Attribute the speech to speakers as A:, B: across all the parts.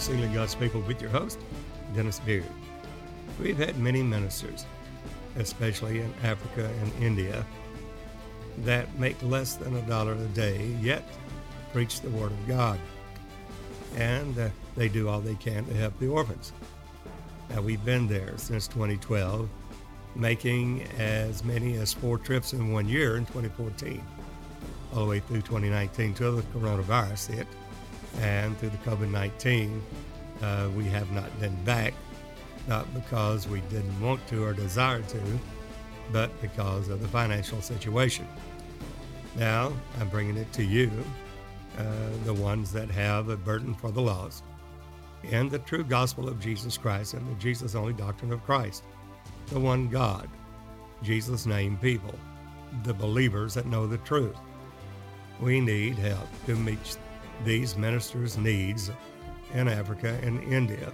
A: Sealing God's People with your host, Dennis Beard. We've had many ministers, especially in Africa and India, that make less than a dollar a day, yet preach the Word of God. And uh, they do all they can to help the orphans. Now, we've been there since 2012, making as many as four trips in one year in 2014, all the way through 2019 till the coronavirus hit. And through the COVID 19, uh, we have not been back, not because we didn't want to or desire to, but because of the financial situation. Now, I'm bringing it to you, uh, the ones that have a burden for the lost, and the true gospel of Jesus Christ and the Jesus only doctrine of Christ, the one God, Jesus name people, the believers that know the truth. We need help to meet these ministers' needs in Africa and India.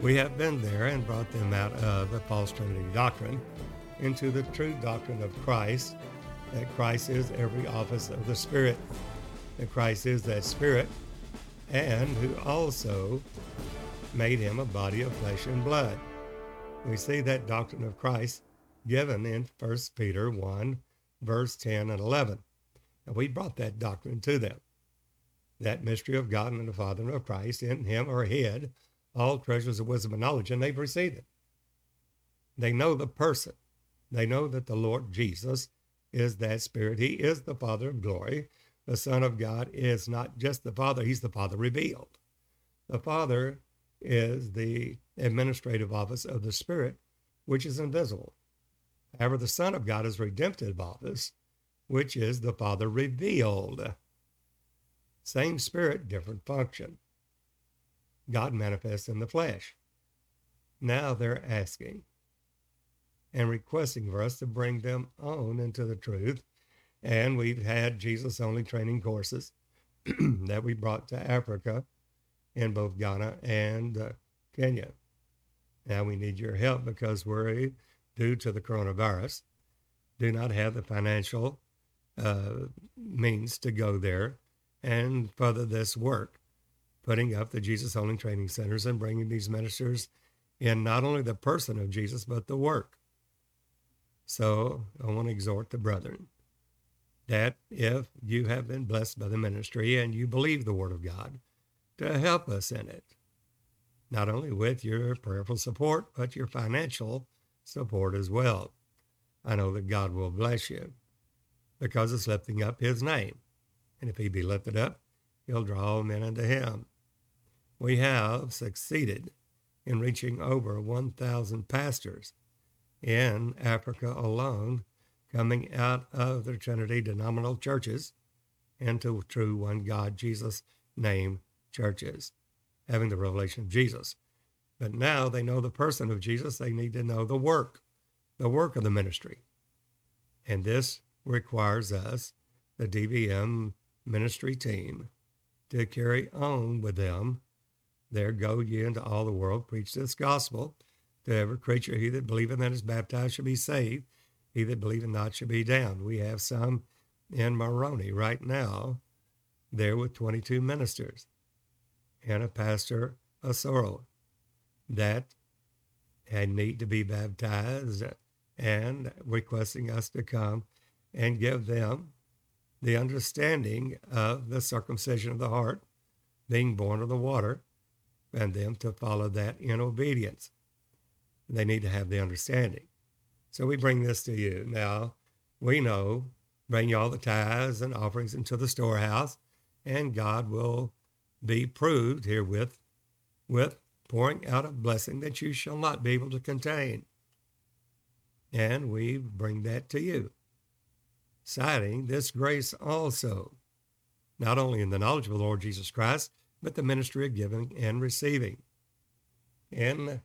A: We have been there and brought them out of the false Trinity doctrine into the true doctrine of Christ, that Christ is every office of the Spirit, that Christ is that Spirit, and who also made him a body of flesh and blood. We see that doctrine of Christ given in 1 Peter 1, verse 10 and 11. And we brought that doctrine to them that mystery of God and the Father and of Christ. In him are hid all treasures of wisdom and knowledge, and they've received it. They know the person. They know that the Lord Jesus is that Spirit. He is the Father of glory. The Son of God is not just the Father, He's the Father revealed. The Father is the administrative office of the Spirit, which is invisible. However, the Son of God is redemptive office, which is the Father revealed. Same spirit, different function. God manifests in the flesh. Now they're asking and requesting for us to bring them on into the truth. And we've had Jesus only training courses that we brought to Africa in both Ghana and uh, Kenya. Now we need your help because we're, due to the coronavirus, do not have the financial uh, means to go there and further this work, putting up the Jesus Only Training Centers and bringing these ministers in not only the person of Jesus, but the work. So I want to exhort the brethren that if you have been blessed by the ministry and you believe the Word of God, to help us in it, not only with your prayerful support, but your financial support as well. I know that God will bless you because it's lifting up His name and if he be lifted up, he'll draw all men unto him. We have succeeded in reaching over 1,000 pastors in Africa alone, coming out of the Trinity denominational churches into true one God, Jesus name churches, having the revelation of Jesus. But now they know the person of Jesus, they need to know the work, the work of the ministry. And this requires us, the DBM ministry team to carry on with them. There go ye into all the world, preach this gospel to every creature. He that believeth and is baptized shall be saved. He that believeth not shall be damned. We have some in Moroni right now, there with 22 ministers and a pastor, a sorrow, that had need to be baptized and requesting us to come and give them the understanding of the circumcision of the heart, being born of the water, and them to follow that in obedience. They need to have the understanding. So we bring this to you. Now, we know, bring you all the tithes and offerings into the storehouse, and God will be proved herewith with pouring out a blessing that you shall not be able to contain. And we bring that to you citing this grace also, not only in the knowledge of the Lord Jesus Christ, but the ministry of giving and receiving. In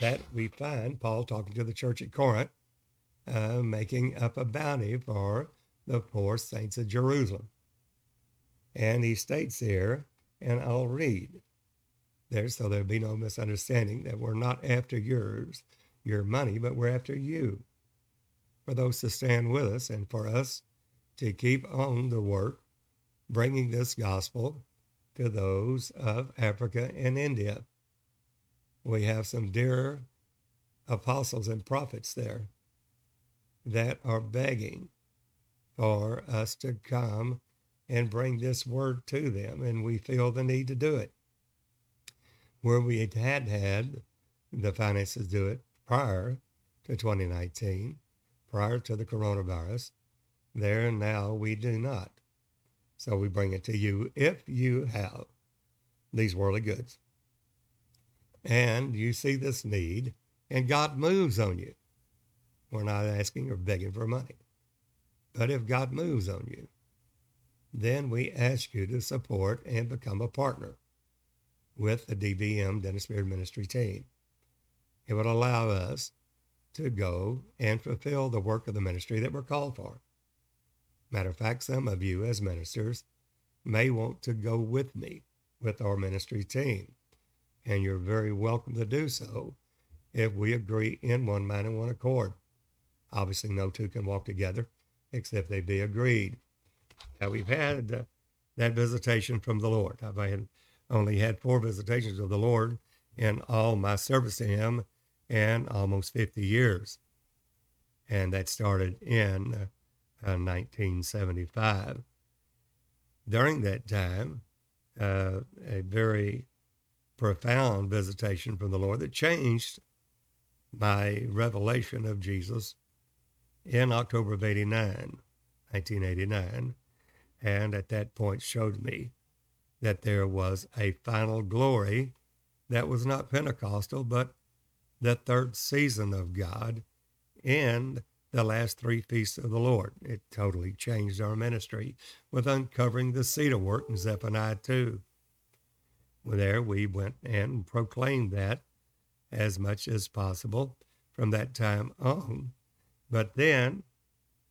A: that we find Paul talking to the church at Corinth, uh, making up a bounty for the poor saints of Jerusalem. And he states here, and I'll read there so there'll be no misunderstanding that we're not after yours, your money, but we're after you for those to stand with us and for us to keep on the work, bringing this gospel to those of Africa and India. We have some dear apostles and prophets there that are begging for us to come and bring this word to them, and we feel the need to do it. Where we had had the finances to do it prior to 2019, prior to the coronavirus, there and now we do not. So we bring it to you if you have these worldly goods and you see this need and God moves on you. We're not asking or begging for money. But if God moves on you, then we ask you to support and become a partner with the DBM Dennis Beard Ministry team. It would allow us to go and fulfill the work of the ministry that we're called for. Matter of fact, some of you as ministers may want to go with me with our ministry team, and you're very welcome to do so if we agree in one mind and one accord. Obviously, no two can walk together except they be agreed. Now, we've had uh, that visitation from the Lord. I've had, only had four visitations of the Lord in all my service to Him in almost 50 years. And that started in uh, 1975. During that time, uh, a very profound visitation from the Lord that changed my revelation of Jesus in October of 89, 1989, and at that point showed me that there was a final glory that was not Pentecostal, but the third season of God and the last three feasts of the Lord. It totally changed our ministry with uncovering the cedar work in Zephaniah 2. There we went and proclaimed that as much as possible from that time on. But then,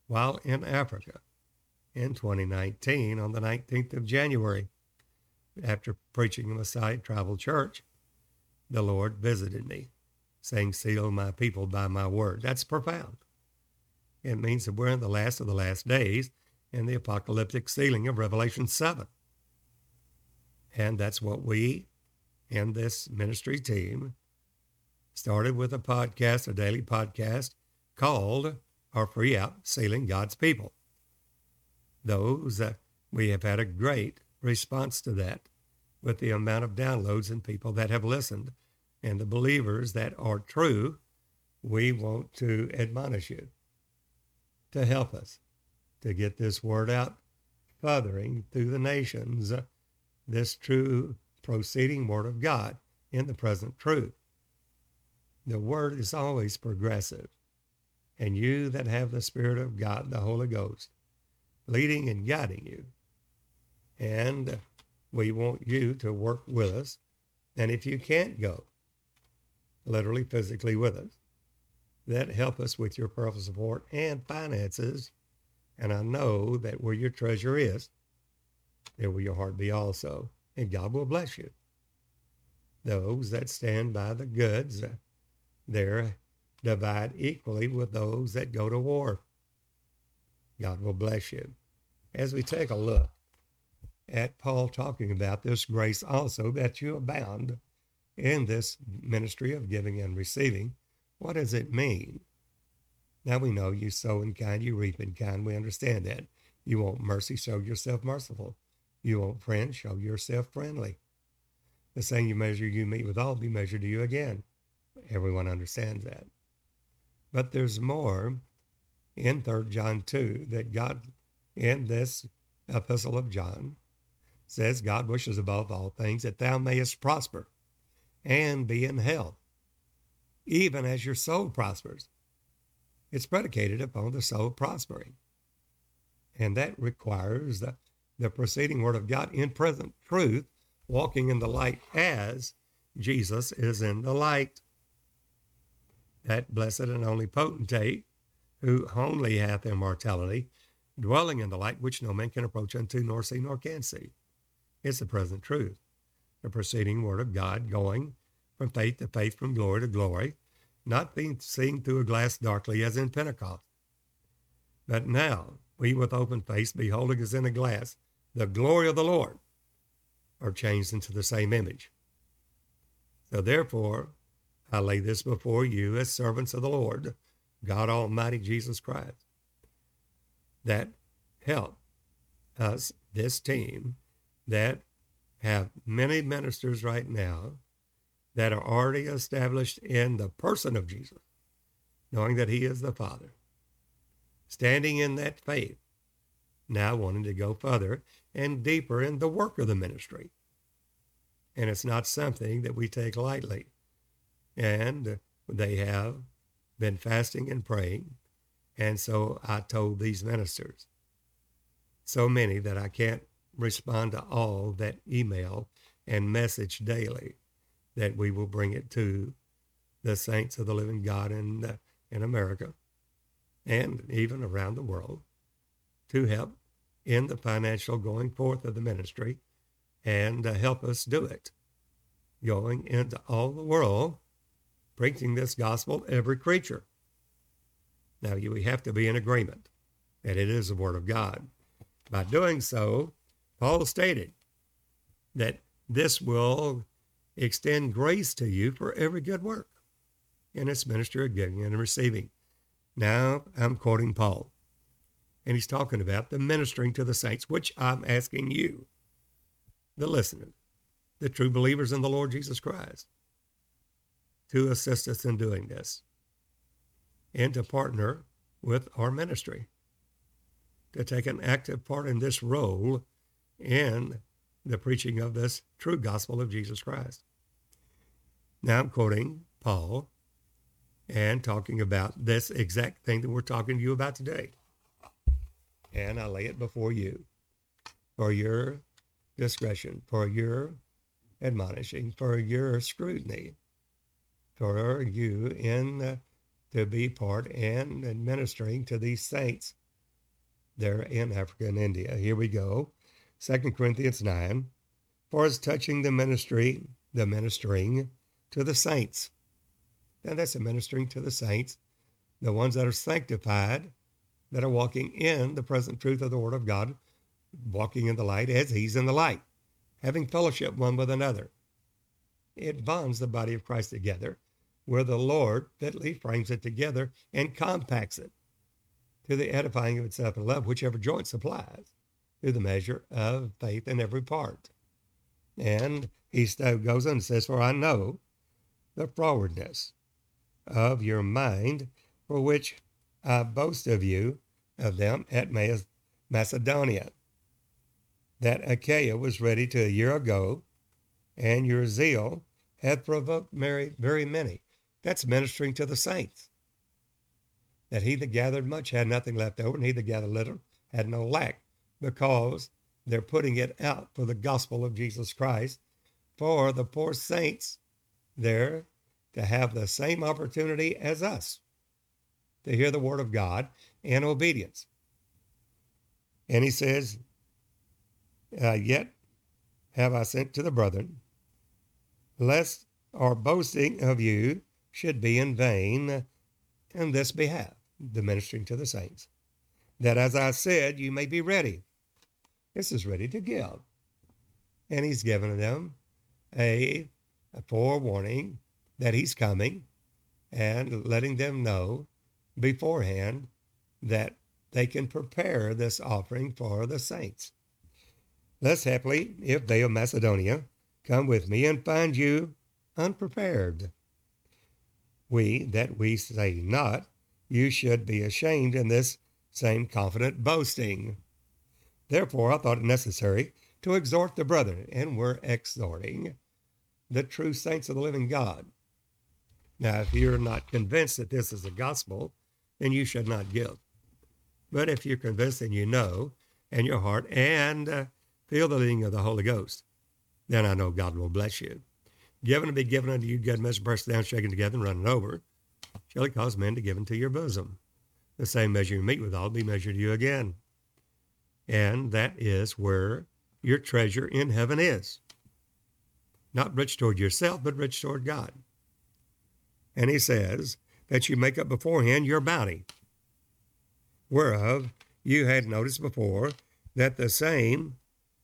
A: while in Africa in 2019, on the 19th of January, after preaching a Messiah Travel Church, the Lord visited me, saying, Seal my people by my word. That's profound. It means that we're in the last of the last days in the apocalyptic sealing of Revelation 7. And that's what we in this ministry team started with a podcast, a daily podcast called our free app, Sealing God's People. Those that we have had a great response to that with the amount of downloads and people that have listened and the believers that are true. We want to admonish you to help us to get this word out, fathering through the nations uh, this true proceeding word of God in the present truth. The word is always progressive and you that have the Spirit of God, the Holy Ghost, leading and guiding you. And we want you to work with us. And if you can't go, literally physically with us, that help us with your prayerful support and finances. And I know that where your treasure is, there will your heart be also. And God will bless you. Those that stand by the goods, uh, there divide equally with those that go to war. God will bless you. As we take a look at Paul talking about this grace also that you abound in this ministry of giving and receiving, what does it mean? Now we know you sow in kind, you reap in kind. We understand that. You want mercy, show yourself merciful. You want friends, show yourself friendly. The same you measure you meet with all be measured to you again. Everyone understands that. But there's more in 3 John 2 that God, in this epistle of John, says, God wishes above all things that thou mayest prosper and be in health, even as your soul prospers. It's predicated upon the soul prospering. And that requires the, the proceeding word of God in present truth, walking in the light as Jesus is in the light that blessed and only potentate, who only hath immortality, dwelling in the light which no man can approach unto, nor see, nor can see. It's the present truth, the proceeding word of God going from faith to faith, from glory to glory, not being seen through a glass darkly as in Pentecost. But now we with open face, beholding as in a glass the glory of the Lord, are changed into the same image. So therefore, I lay this before you as servants of the Lord, God Almighty Jesus Christ, that help us, this team, that have many ministers right now that are already established in the person of Jesus, knowing that He is the Father, standing in that faith, now wanting to go further and deeper in the work of the ministry. And it's not something that we take lightly. And they have been fasting and praying. And so I told these ministers, so many that I can't respond to all that email and message daily, that we will bring it to the saints of the living God in, uh, in America and even around the world to help in the financial going forth of the ministry and uh, help us do it. Going into all the world, preaching this gospel to every creature. Now, you, we have to be in agreement that it is the Word of God. By doing so, Paul stated that this will extend grace to you for every good work in its ministry of giving and receiving. Now, I'm quoting Paul and he's talking about the ministering to the saints, which I'm asking you, the listeners, the true believers in the Lord Jesus Christ, to assist us in doing this and to partner with our ministry, to take an active part in this role in the preaching of this true gospel of Jesus Christ. Now I'm quoting Paul and talking about this exact thing that we're talking to you about today and I lay it before you for your discretion, for your admonishing, for your scrutiny, for you in uh, to be part and administering to these saints there in Africa and India. Here we go. Second Corinthians 9. For as touching the ministry, the ministering to the saints. Now that's the ministering to the saints, the ones that are sanctified that are walking in the present truth of the Word of God, walking in the light as He's in the light, having fellowship one with another. It bonds the body of Christ together, where the Lord fitly frames it together and compacts it to the edifying of itself in love, whichever joint supplies, through the measure of faith in every part. And he still goes on and says, For I know the frowardness of your mind, for which I boast of you, of them at Macedonia, that Achaia was ready to a year ago, and your zeal hath provoked very many. That's ministering to the saints. That he that gathered much had nothing left over, and he that gathered little had no lack, because they're putting it out for the gospel of Jesus Christ for the poor saints there to have the same opportunity as us to hear the word of God and obedience. And he says, uh, Yet have I sent to the brethren, lest our boasting of you should be in vain in this behalf, the ministering to the saints, that as I said, you may be ready. This is ready to give. And he's given them a, a forewarning that he's coming and letting them know beforehand that they can prepare this offering for the saints. Less happily, if they of Macedonia come with me and find you unprepared. We, that we say not, you should be ashamed in this same confident boasting. Therefore, I thought it necessary to exhort the brethren, and we're exhorting the true saints of the living God. Now, if you're not convinced that this is the gospel, then you should not give. But if you're convinced and you know in your heart and uh, feel the leading of the Holy Ghost, then I know God will bless you. Given to be given unto you, good measure, pressed down, shaken together, and running over, shall it cause men to give into your bosom. The same measure you meet withal will be measured to you again. And that is where your treasure in heaven is. Not rich toward yourself, but rich toward God. And he says, that you make up beforehand your bounty, whereof you had noticed before that the same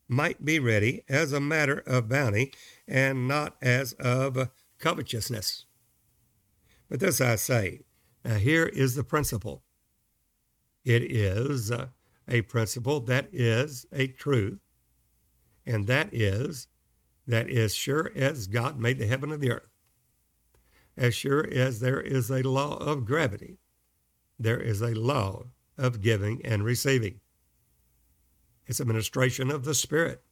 A: might be ready as a matter of bounty and not as of covetousness. But this I say, now here is the principle. It is uh, a principle that is a truth, and that is that as sure as God made the heaven and the earth, as sure as there is a law of gravity, there is a law of giving and receiving. It's administration of the Spirit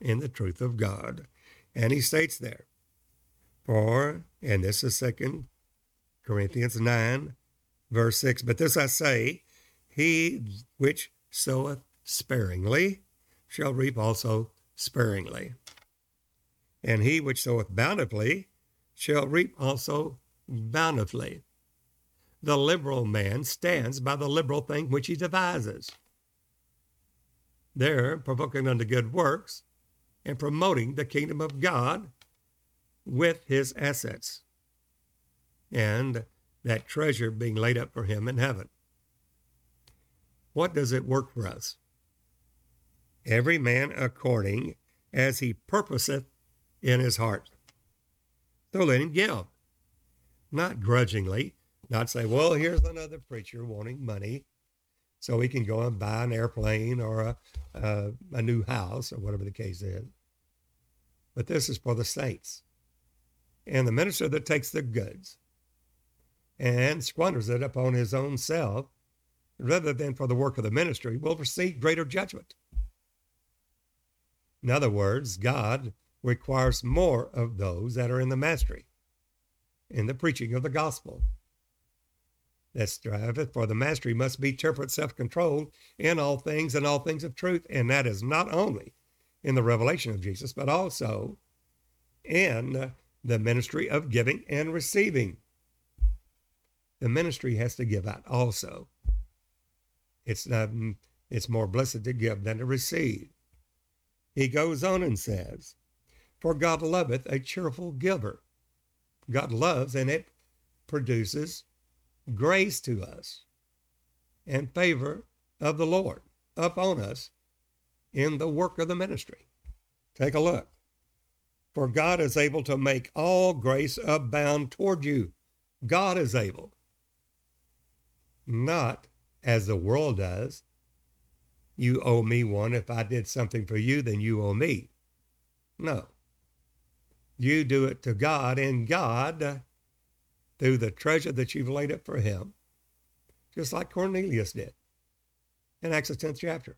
A: in the truth of God. And he states there, for, and this is second Corinthians 9, verse 6, but this I say, he which soweth sparingly shall reap also sparingly. And he which soweth bountifully shall reap also bountifully. The liberal man stands by the liberal thing which he devises. There, provoking unto good works and promoting the kingdom of God with his assets and that treasure being laid up for him in heaven. What does it work for us? Every man according as he purposeth in his heart. So let him give, not grudgingly, not say, well, here's another preacher wanting money so he can go and buy an airplane or a, a, a new house or whatever the case is. But this is for the saints. And the minister that takes the goods and squanders it upon his own self rather than for the work of the ministry will receive greater judgment. In other words, God requires more of those that are in the mastery, in the preaching of the gospel. That striveth for the mastery must be temperate, self controlled in all things and all things of truth. And that is not only in the revelation of Jesus, but also in the ministry of giving and receiving. The ministry has to give out also. It's, um, it's more blessed to give than to receive. He goes on and says, For God loveth a cheerful giver. God loves, and it produces grace to us and favor of the Lord upon us in the work of the ministry. Take a look. For God is able to make all grace abound toward you. God is able. Not as the world does. You owe me one. If I did something for you, then you owe me. No. You do it to God, and God, through the treasure that you've laid up for him, just like Cornelius did in Acts 10th chapter.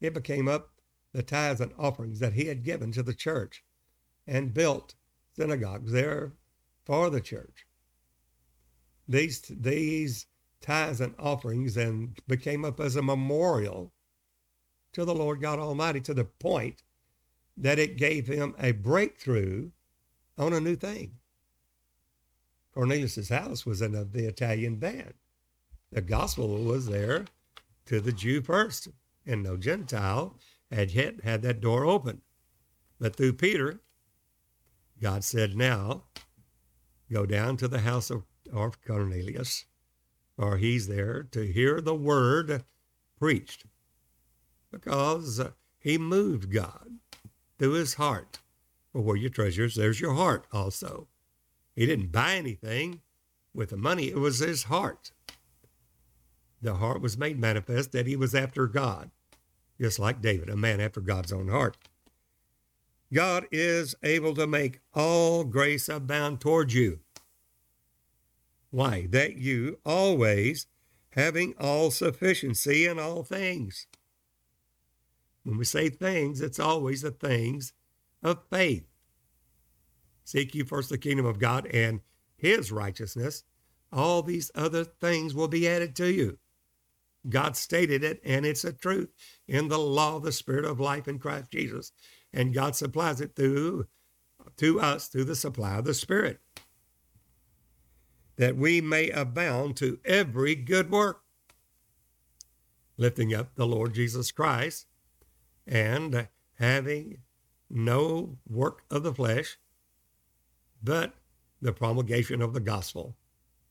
A: It became up the tithes and offerings that he had given to the church and built synagogues there for the church. These, these tithes and offerings and became up as a memorial to the Lord God Almighty to the point that it gave him a breakthrough on a new thing. Cornelius's house was in the Italian band. The gospel was there to the Jew first, and no Gentile had yet had that door open. But through Peter, God said, Now go down to the house of, of Cornelius, or he's there to hear the word preached. Because he moved God through his heart. For where your treasures, there's your heart also. He didn't buy anything with the money, it was his heart. The heart was made manifest that he was after God just like David, a man after God's own heart. God is able to make all grace abound towards you. Why? That you always having all sufficiency in all things. When we say things, it's always the things of faith. Seek you first the kingdom of God and his righteousness. All these other things will be added to you. God stated it, and it's a truth in the law of the Spirit of life in Christ Jesus. And God supplies it through to us through the supply of the Spirit. That we may abound to every good work, lifting up the Lord Jesus Christ and having no work of the flesh, but the promulgation of the gospel,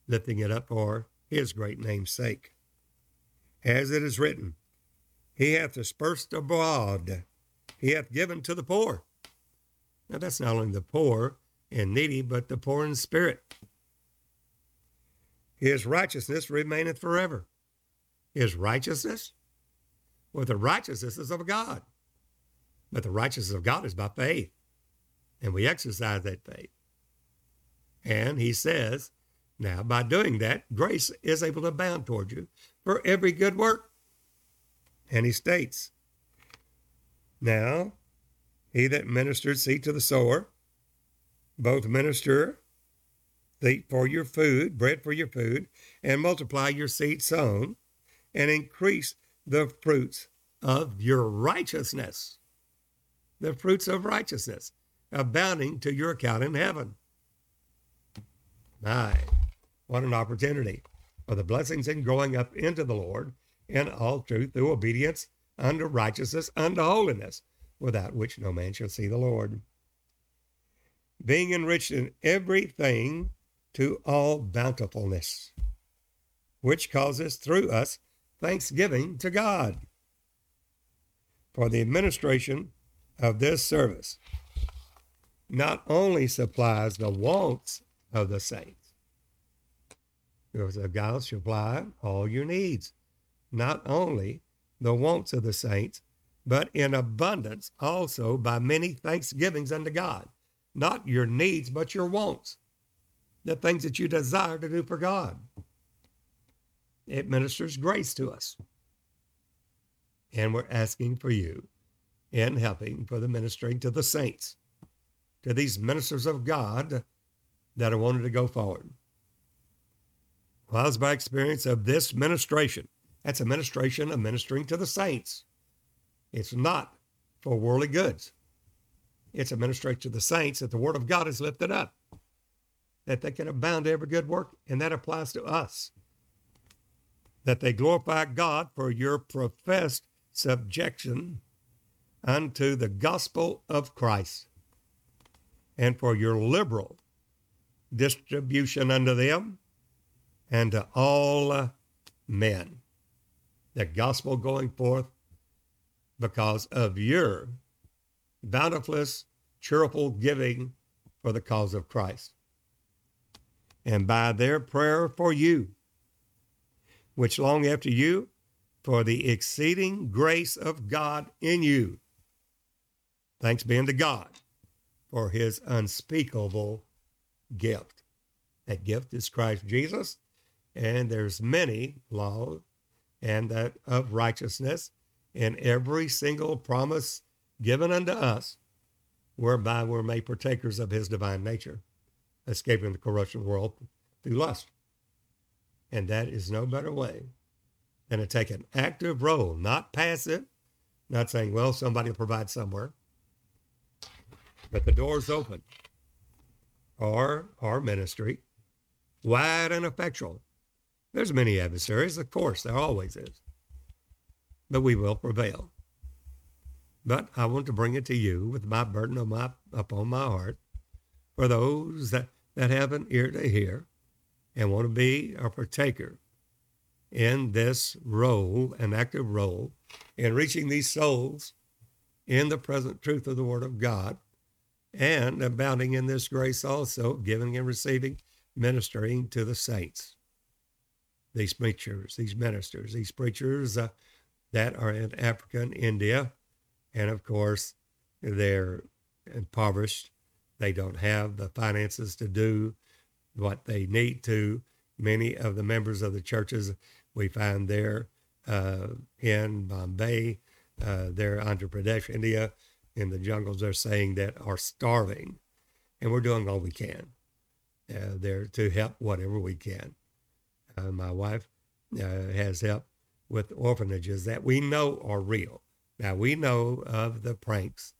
A: lifting it up for his great name's sake as it is written, He hath dispersed abroad. He hath given to the poor. Now, that's not only the poor and needy, but the poor in spirit. His righteousness remaineth forever. His righteousness? Well, the righteousness is of God. But the righteousness of God is by faith. And we exercise that faith. And he says, now by doing that, grace is able to abound toward you for every good work. And he states, Now, he that ministered seed to the sower, both minister seed for your food, bread for your food, and multiply your seed sown, and increase the fruits of your righteousness. The fruits of righteousness, abounding to your account in heaven. My, what an opportunity for the blessings in growing up into the Lord in all truth through obedience unto righteousness unto holiness, without which no man shall see the Lord. Being enriched in everything to all bountifulness, which causes through us thanksgiving to God for the administration of this service. Not only supplies the wants of the saints, because God supply all your needs not only the wants of the saints, but in abundance also by many thanksgivings unto God. Not your needs, but your wants, the things that you desire to do for God. It ministers grace to us. And we're asking for you in helping for the ministering to the saints, to these ministers of God that are wanting to go forward. Well, as by experience of this ministration, that's a ministration of ministering to the saints. It's not for worldly goods. It's a ministration to the saints that the word of God is lifted up, that they can abound to every good work, and that applies to us. That they glorify God for your professed subjection unto the gospel of Christ, and for your liberal distribution unto them and to all men the gospel going forth because of your bountiful, cheerful giving for the cause of Christ. And by their prayer for you, which long after you, for the exceeding grace of God in you. Thanks be unto God for his unspeakable gift. That gift is Christ Jesus, and there's many laws and that of righteousness in every single promise given unto us, whereby we're made partakers of his divine nature, escaping the corruption of world through lust. And that is no better way than to take an active role, not passive, not saying, well, somebody will provide somewhere, but the door's open. Or our ministry, wide and effectual, there's many adversaries, of course, there always is. But we will prevail. But I want to bring it to you with my burden on my, upon my heart for those that, that have an ear to hear and want to be a partaker in this role, an active role, in reaching these souls in the present truth of the Word of God and abounding in this grace also, giving and receiving, ministering to the saints these preachers, these ministers, these preachers uh, that are in Africa and India. And of course, they're impoverished. They don't have the finances to do what they need to. Many of the members of the churches we find there uh, in Bombay, uh, they're Andhra Pradesh, India, in the jungles, they're saying that are starving. And we're doing all we can uh, there to help whatever we can uh, my wife uh, has helped with orphanages that we know are real. Now, we know of the pranks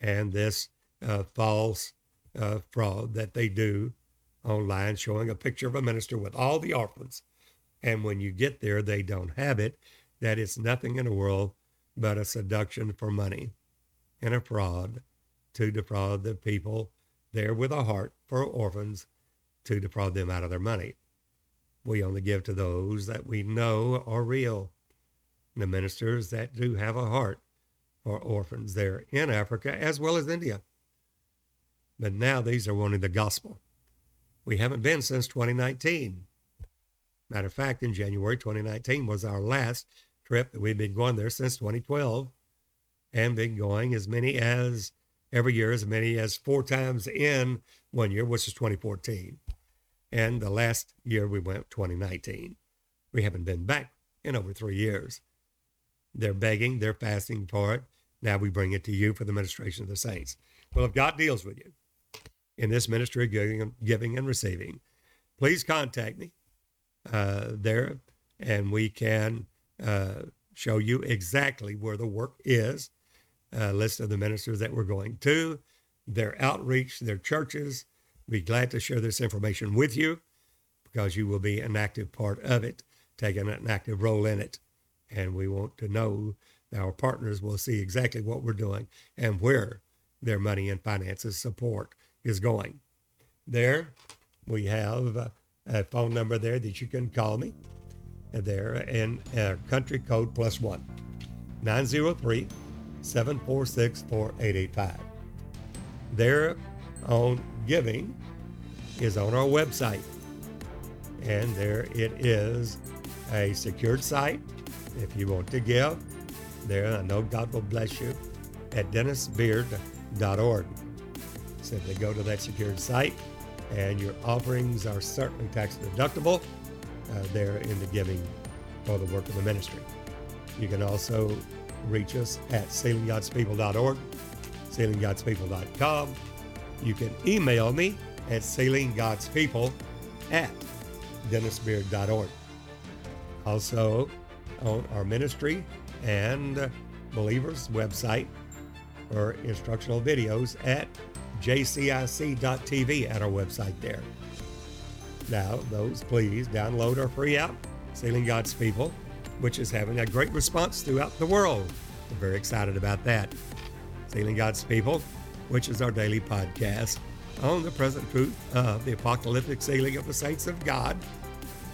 A: and this uh, false uh, fraud that they do online, showing a picture of a minister with all the orphans. And when you get there, they don't have it, that it's nothing in the world but a seduction for money and a fraud to defraud the people there with a heart for orphans to defraud them out of their money. We only give to those that we know are real. the ministers that do have a heart for orphans there in Africa as well as India. But now these are wanting the gospel. We haven't been since 2019. Matter of fact, in January 2019 was our last trip that we've been going there since 2012 and been going as many as every year, as many as four times in one year, which is 2014. And the last year we went 2019. We haven't been back in over three years. They're begging, they're fasting for it. Now we bring it to you for the ministration of the saints. Well, if God deals with you in this ministry of giving, giving and receiving, please contact me uh, there and we can uh, show you exactly where the work is, a list of the ministers that we're going to, their outreach, their churches. Be glad to share this information with you because you will be an active part of it, taking an active role in it. And we want to know our partners will see exactly what we're doing and where their money and finances support is going. There, we have a phone number there that you can call me there and uh, country code plus one 903 746 4885. Their own giving is on our website. And there it is a secured site. If you want to give, there, I know God will bless you at dennisbeard.org. Simply go to that secured site, and your offerings are certainly tax deductible uh, there in the giving for the work of the ministry. You can also reach us at sealinggodspeople.org, sealinggodspeople.com. You can email me at sealinggodspeople at dennisbeard.org. Also, on our ministry and believers website for instructional videos at jcic.tv at our website there. Now, those please download our free app, Sealing God's People, which is having a great response throughout the world. We're very excited about that. Sealing God's People, which is our daily podcast on the present truth of the apocalyptic sealing of the saints of God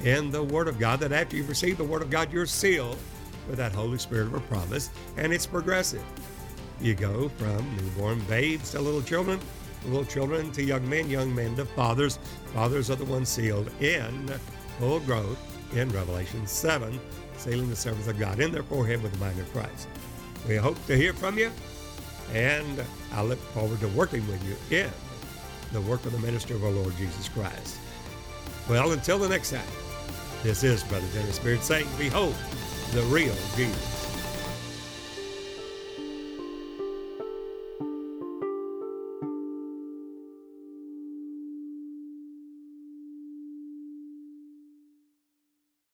A: in the Word of God, that after you've received the Word of God, you're sealed with that Holy Spirit of a promise, and it's progressive. You go from newborn babes to little children, little children to young men, young men to fathers. Fathers are the ones sealed in full growth in Revelation 7, sealing the servants of God in their forehead with the mind of Christ. We hope to hear from you, and I look forward to working with you in the work of the ministry of our Lord Jesus Christ. Well, until the next time, this is Brother Dennis Beard saying, Behold, the real Jesus.